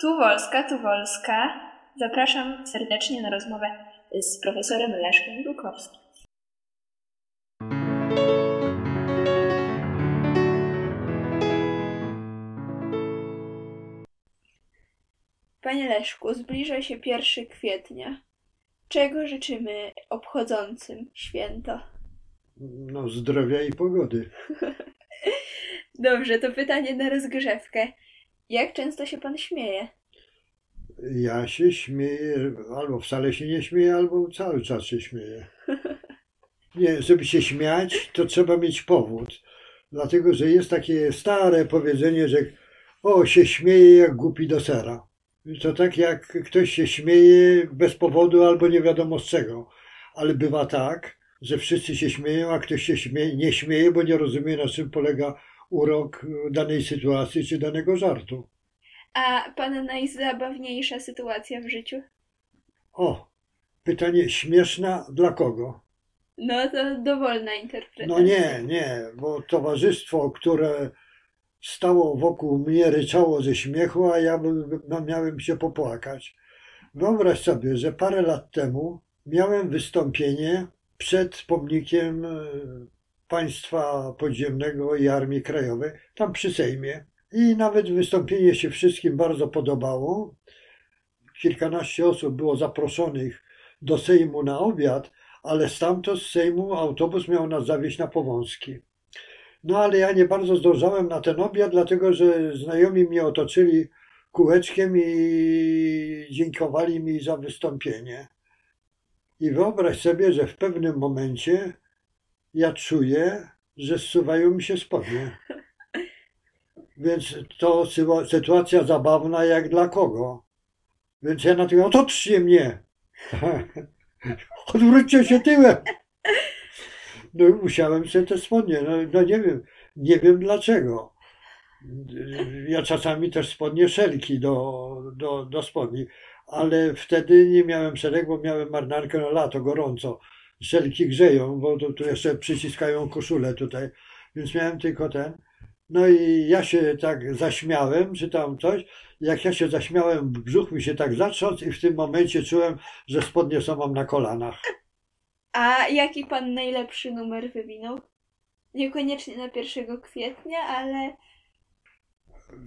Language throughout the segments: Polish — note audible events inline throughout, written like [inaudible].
Tu Wolska, tu Wolska. Zapraszam serdecznie na rozmowę z profesorem Leszkiem Brukowskim. Panie Leszku, zbliża się 1 kwietnia. Czego życzymy obchodzącym święto? No, zdrowia i pogody. [laughs] Dobrze, to pytanie na rozgrzewkę. Jak często się pan śmieje? Ja się śmieję, albo wcale się nie śmieję, albo cały czas się śmieję. [laughs] Nie, żeby się śmiać, to trzeba mieć powód. Dlatego, że jest takie stare powiedzenie, że o, się śmieje jak głupi do sera. To tak jak ktoś się śmieje bez powodu albo nie wiadomo z czego. Ale bywa tak, że wszyscy się śmieją, a ktoś się śmieje, nie śmieje, bo nie rozumie na czym polega urok danej sytuacji czy danego żartu. A pana najzabawniejsza sytuacja w życiu? O, pytanie śmieszna dla kogo? No to dowolna interpretacja. No nie, nie, bo towarzystwo, które stało wokół mnie, ryczało ze śmiechu, a ja no, miałem się popłakać. Wyobraź sobie, że parę lat temu miałem wystąpienie przed pomnikiem e, państwa podziemnego i Armii Krajowej, tam przy Sejmie. I nawet wystąpienie się wszystkim bardzo podobało. Kilkanaście osób było zaproszonych do Sejmu na obiad, ale stamtąd z Sejmu autobus miał nas zawieźć na Powązki. No ale ja nie bardzo zdążałem na ten obiad, dlatego że znajomi mnie otoczyli kółeczkiem i dziękowali mi za wystąpienie. I wyobraź sobie, że w pewnym momencie ja czuję, że zsuwają mi się spodnie. Więc to sytuacja zabawna jak dla kogo. Więc ja natychmiast, otoczcie mnie. [laughs] Odwróćcie się tyłem. No i musiałem sobie te spodnie, no, no nie wiem, nie wiem dlaczego. Ja czasami też spodnie szelki do, do, do spodni, ale wtedy nie miałem szelek, bo miałem marynarkę na lato, gorąco. Szelki grzeją, bo tu, tu jeszcze przyciskają koszulę tutaj, więc miałem tylko ten. No i ja się tak zaśmiałem, czy tam coś. Jak ja się zaśmiałem, brzuch mi się tak zatrząsł i w tym momencie czułem, że spodnie są mam na kolanach. A jaki pan najlepszy numer wywinął? Niekoniecznie na 1 kwietnia, ale.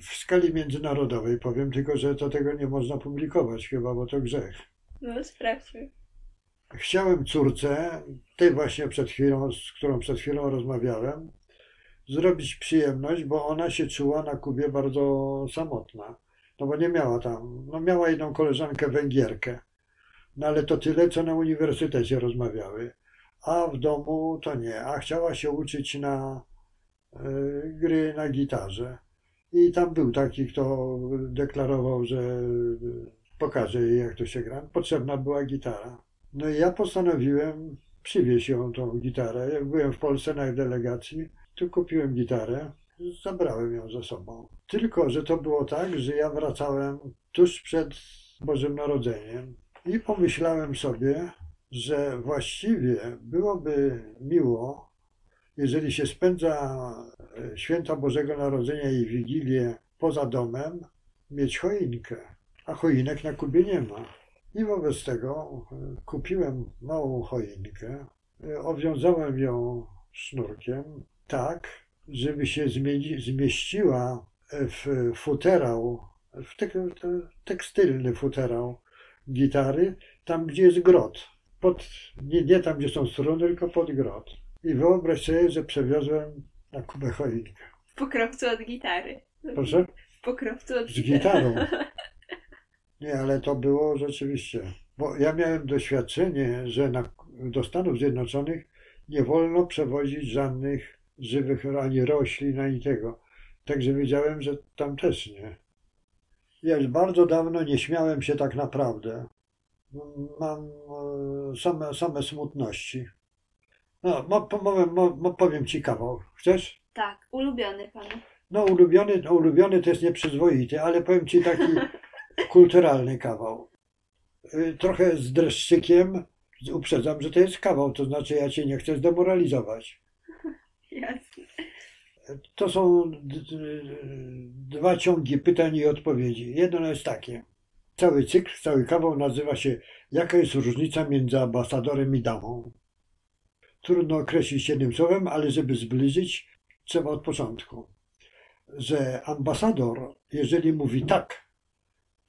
W skali międzynarodowej powiem tylko, że to tego nie można publikować chyba, bo to grzech. No, sprawdźmy. Chciałem córce, tej właśnie przed chwilą, z którą przed chwilą rozmawiałem, zrobić przyjemność, bo ona się czuła na Kubie bardzo samotna. No bo nie miała tam, no miała jedną koleżankę Węgierkę. No ale to tyle, co na uniwersytecie rozmawiały. A w domu to nie. A chciała się uczyć na y, gry na gitarze. I tam był taki, kto deklarował, że pokaże jej, jak to się gra. Potrzebna była gitara. No i ja postanowiłem przywieźć ją tą gitarę. Jak byłem w Polsce na delegacji, to kupiłem gitarę, zabrałem ją ze sobą. Tylko, że to było tak, że ja wracałem tuż przed Bożym Narodzeniem i pomyślałem sobie, że właściwie byłoby miło, jeżeli się spędza e, święta Bożego Narodzenia i Wigilię poza domem, mieć choinkę. A choinek na Kubie nie ma. I wobec tego e, kupiłem małą choinkę, e, obwiązałem ją sznurkiem, tak, żeby się zmieściła w futerał, w tek, tekstylny futerał gitary, tam gdzie jest grot. Pod, nie, nie tam, gdzie są struny, tylko pod grot. I wyobraź sobie, że przewiozłem na Kubę choinkę. W pokrowcu od gitary. Proszę? W pokrowcu od Z gitarą. [laughs] Nie, ale to było rzeczywiście. Bo ja miałem doświadczenie, że na, do Stanów Zjednoczonych nie wolno przewozić żadnych żywych ani roślin, ani tego. Także wiedziałem, że tam też nie. Ja już bardzo dawno nie śmiałem się tak naprawdę. Mam e, same, same smutności. No, mo, powiem ci kawał. Chcesz? Tak, ulubiony pan. No, ulubiony, no, ulubiony to jest nieprzyzwoity, ale powiem ci taki [laughs] kulturalny kawał. E, trochę z dreszczykiem. Uprzedzam, że to jest kawał, to znaczy ja cię nie chcę zdemoralizować. Jasne. To są dwa ciągi pytań i odpowiedzi. Jedno jest takie. Cały cykl, cały kawał nazywa się Jaka jest różnica między ambasadorem i damą? Trudno określić jednym słowem, ale żeby zbliżyć, trzeba od początku. Że ambasador, jeżeli mówi tak,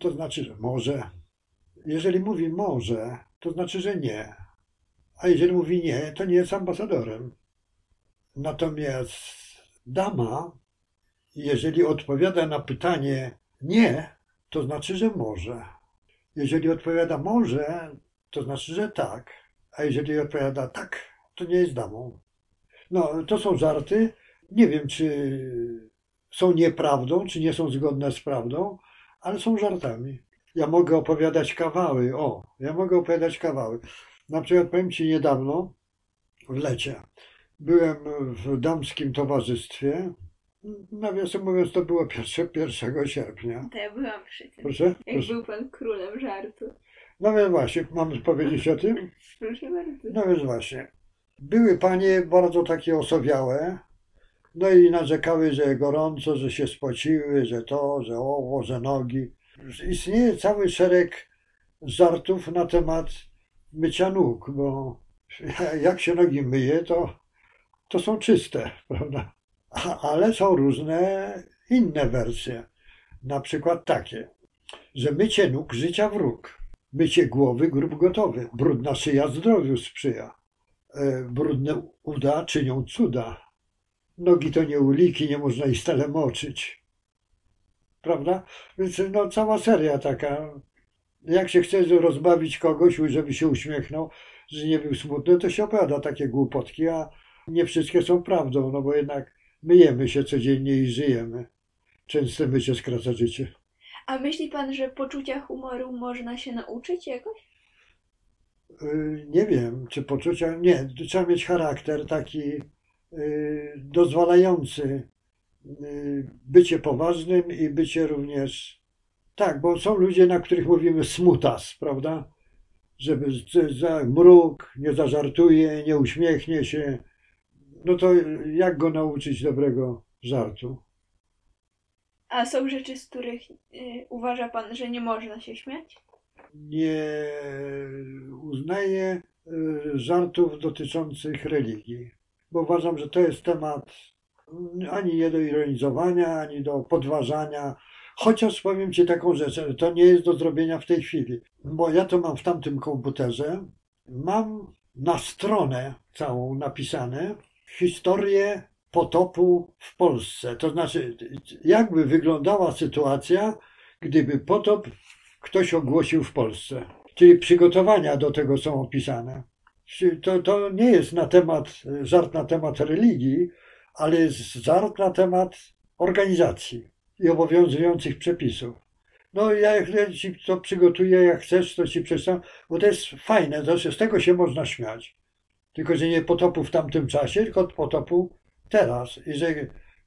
to znaczy, że może. Jeżeli mówi może, to znaczy, że nie. A jeżeli mówi nie, to nie jest ambasadorem. Natomiast dama, jeżeli odpowiada na pytanie nie, to znaczy, że może. Jeżeli odpowiada może, to znaczy, że tak. A jeżeli odpowiada tak, to nie jest damą. No, to są żarty. Nie wiem, czy są nieprawdą, czy nie są zgodne z prawdą, ale są żartami. Ja mogę opowiadać kawały. O, ja mogę opowiadać kawały. Na przykład powiem Ci niedawno, w lecie, byłem w damskim towarzystwie. Nawiasem mówiąc, to było 1 sierpnia. To ja byłam przy tym. Proszę? Jak Proszę. był pan królem żartu. No więc właśnie, mam powiedzieć o tym? [laughs] Proszę bardzo. No więc właśnie. Były panie bardzo takie osowiałe, no i narzekały, że gorąco, że się spociły, że to, że owo, że nogi. Istnieje cały szereg żartów na temat mycia nóg, bo [laughs] jak się nogi myje, to, to są czyste, [laughs] prawda? Ale są różne inne wersje. Na przykład takie, że mycie nóg życia wróg, mycie głowy grób gotowy, brudna szyja zdrowiu sprzyja, e, brudne uda czynią cuda, nogi to nie uliki, nie można ich stale moczyć. Prawda? Więc no, cała seria taka. Jak się chce rozbawić kogoś, żeby się uśmiechnął, że nie był smutny, to się opowiada takie głupotki, a nie wszystkie są prawdą, no bo jednak myjemy się codziennie i żyjemy. Częste mycie skraca życie. A myśli pan, że poczucia humoru można się nauczyć jakoś? Y, Nie wiem, czy poczucia. Nie, trzeba mieć charakter taki dozwalający y, bycie poważnym i bycie również. Tak, bo są ludzie, na których mówimy smutas, prawda? Żeby za mruk, nie zażartuje, nie uśmiechnie się. No to jak go nauczyć dobrego żartu? A są rzeczy, z których y, uważa pan, że nie można się śmiać? nie uznaję y, żartów dotyczących religii, bo uważam, że to jest temat ani nie do ironizowania, ani do podważania. Chociaż powiem Ci taką rzecz, że to nie jest do zrobienia w tej chwili, bo ja to mam w tamtym komputerze. Mam na stronę całą napisane historię potopu w Polsce. To znaczy, jakby wyglądała sytuacja, gdyby potop ktoś ogłosił w Polsce. Czyli przygotowania do tego są opisane. To, to nie jest na temat, żart na temat religii, ale jest żart na temat organizacji i obowiązujących przepisów. No ja jak ci to przygotuję, jak chcesz, to ci przeczytam, bo to jest fajne, to, z tego się można śmiać. Tylko, że nie potopu w tamtym czasie, tylko potopu teraz. I że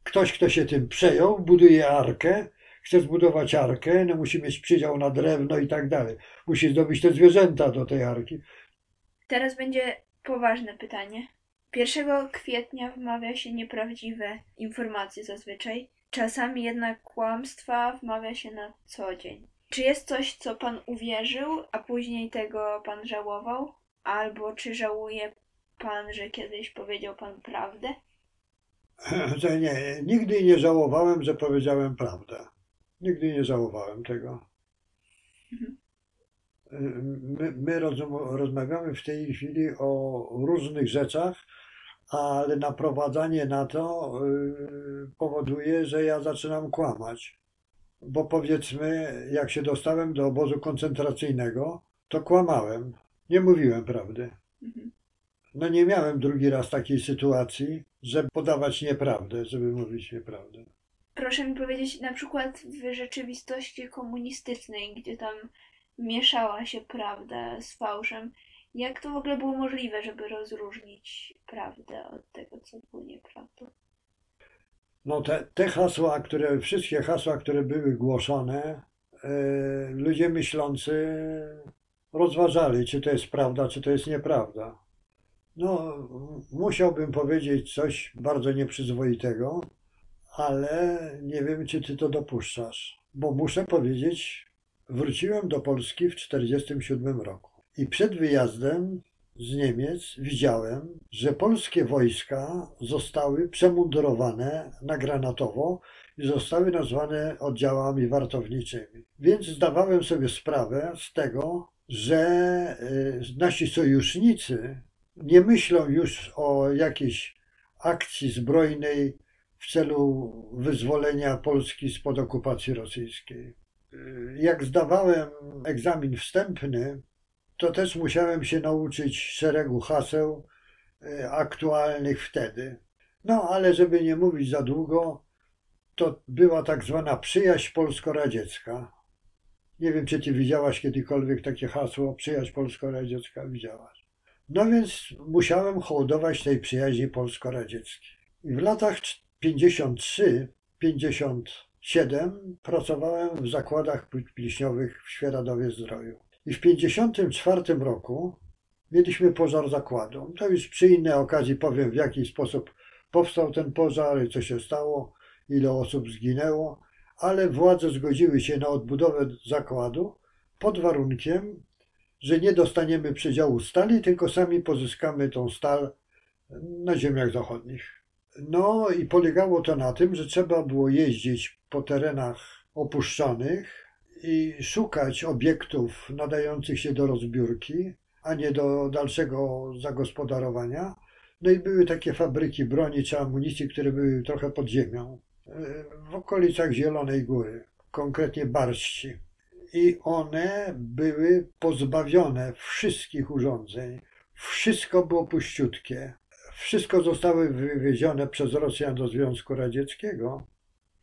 ktoś, kto się tym przejął, buduje arkę, chce zbudować arkę, no musi mieć przydział na drewno i tak dalej. Musi zdobyć te zwierzęta do tej arki. Teraz będzie poważne pytanie. 1 kwietnia wmawia się nieprawdziwe informacje zazwyczaj. Czasami jednak kłamstwa wmawia się na co dzień. Czy jest coś, co pan uwierzył, a później tego pan żałował? Albo czy żałuje pan, że kiedyś powiedział pan prawdę? [laughs] Że nie, nigdy nie żałowałem, że powiedziałem prawdę. Nigdy nie żałowałem tego. Mhm. My, my rozmawiamy w tej chwili o różnych rzeczach, ale naprowadzanie na to y, powoduje, że ja zaczynam kłamać. Bo powiedzmy, jak się dostałem do obozu koncentracyjnego, to kłamałem. Nie mówiłem prawdy. Mhm. No nie miałem drugi raz takiej sytuacji, żeby podawać nieprawdę, żeby mówić nieprawdę. Proszę mi powiedzieć, na przykład w rzeczywistości komunistycznej, gdzie tam mieszała się prawda z fałszem, jak to w ogóle było możliwe, żeby rozróżnić prawdę od tego, co było nieprawdą? No te, te hasła, które, wszystkie hasła, które były głoszone, e, ludzie myślący rozważali, czy to jest prawda, czy to jest nieprawda. No, musiałbym powiedzieć coś bardzo nieprzyzwoitego, ale nie wiem, czy ty to dopuszczasz, bo muszę powiedzieć, wróciłem do Polski w 1947 roku i przed wyjazdem z Niemiec widziałem, że polskie wojska zostały przemundurowane na granatowo i zostały nazwane oddziałami wartowniczymi. Więc zdawałem sobie sprawę z tego, że y, nasi sojusznicy nie myślą już o jakiejś akcji zbrojnej w celu wyzwolenia Polski spod okupacji rosyjskiej. Jak zdawałem egzamin wstępny, to też musiałem się nauczyć szeregu haseł y, aktualnych wtedy. No, ale żeby nie mówić za długo, to była tak zwana przyjaźń polsko-radziecka. Nie wiem, czy ty widziałaś kiedykolwiek takie hasło przyjaźń polsko-radziecka? Widziałaś. No więc musiałem hołdować tej przyjaźni polsko-radzieckiej. I w latach 53-57 pracowałem w zakładach pilśniowych w Świeradowie Zdroju. I w 54 roku mieliśmy pożar zakładu. To już przy innej okazji powiem, w jaki sposób powstał ten pożar co się stało, ile osób zginęło, ale władze zgodziły się na odbudowę zakładu pod warunkiem, że nie dostaniemy przedziału stali, tylko sami pozyskamy tą stal na ziemiach zachodnich. No i polegało to na tym, że trzeba było jeździć po terenach opuszczonych, i szukać obiektów nadających się do rozbiórki, a nie do dalszego zagospodarowania. No i były takie fabryki broni czy amunicji, które były trochę pod ziemią, w okolicach Zielonej Góry, konkretnie Barści. I one były pozbawione wszystkich urządzeń. Wszystko było puściutkie. Wszystko zostało wywiezione przez Rosjan do Związku Radzieckiego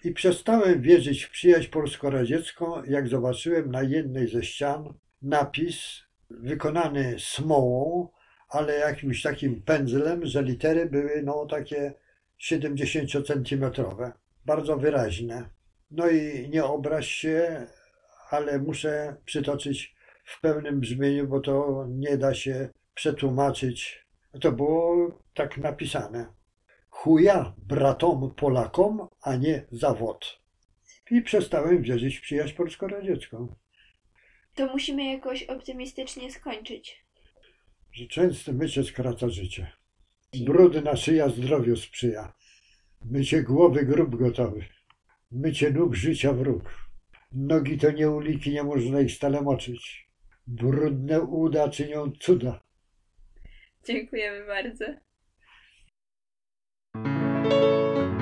i przestałem wierzyć w przyjaźń polsko-radziecką, jak zobaczyłem na jednej ze ścian napis wykonany smołą, ale jakimś takim pędzlem, że litery były no takie 70-centymetrowe, bardzo wyraźne. No i nie obraź się, ale muszę przytoczyć w pełnym brzmieniu, bo to nie da się przetłumaczyć. To było tak napisane chuja bratom Polakom, a nie zawod. I przestałem wierzyć w przyjaźń polsko-radziecką. To musimy jakoś optymistycznie skończyć. Że częste mycie skraca życie. Brudna szyja zdrowiu sprzyja. Mycie głowy grób gotowy. Mycie nóg życia wróg. Nogi to nie uliki, nie można ich stale moczyć. Brudne uda czynią cuda. Dziękujemy bardzo. Música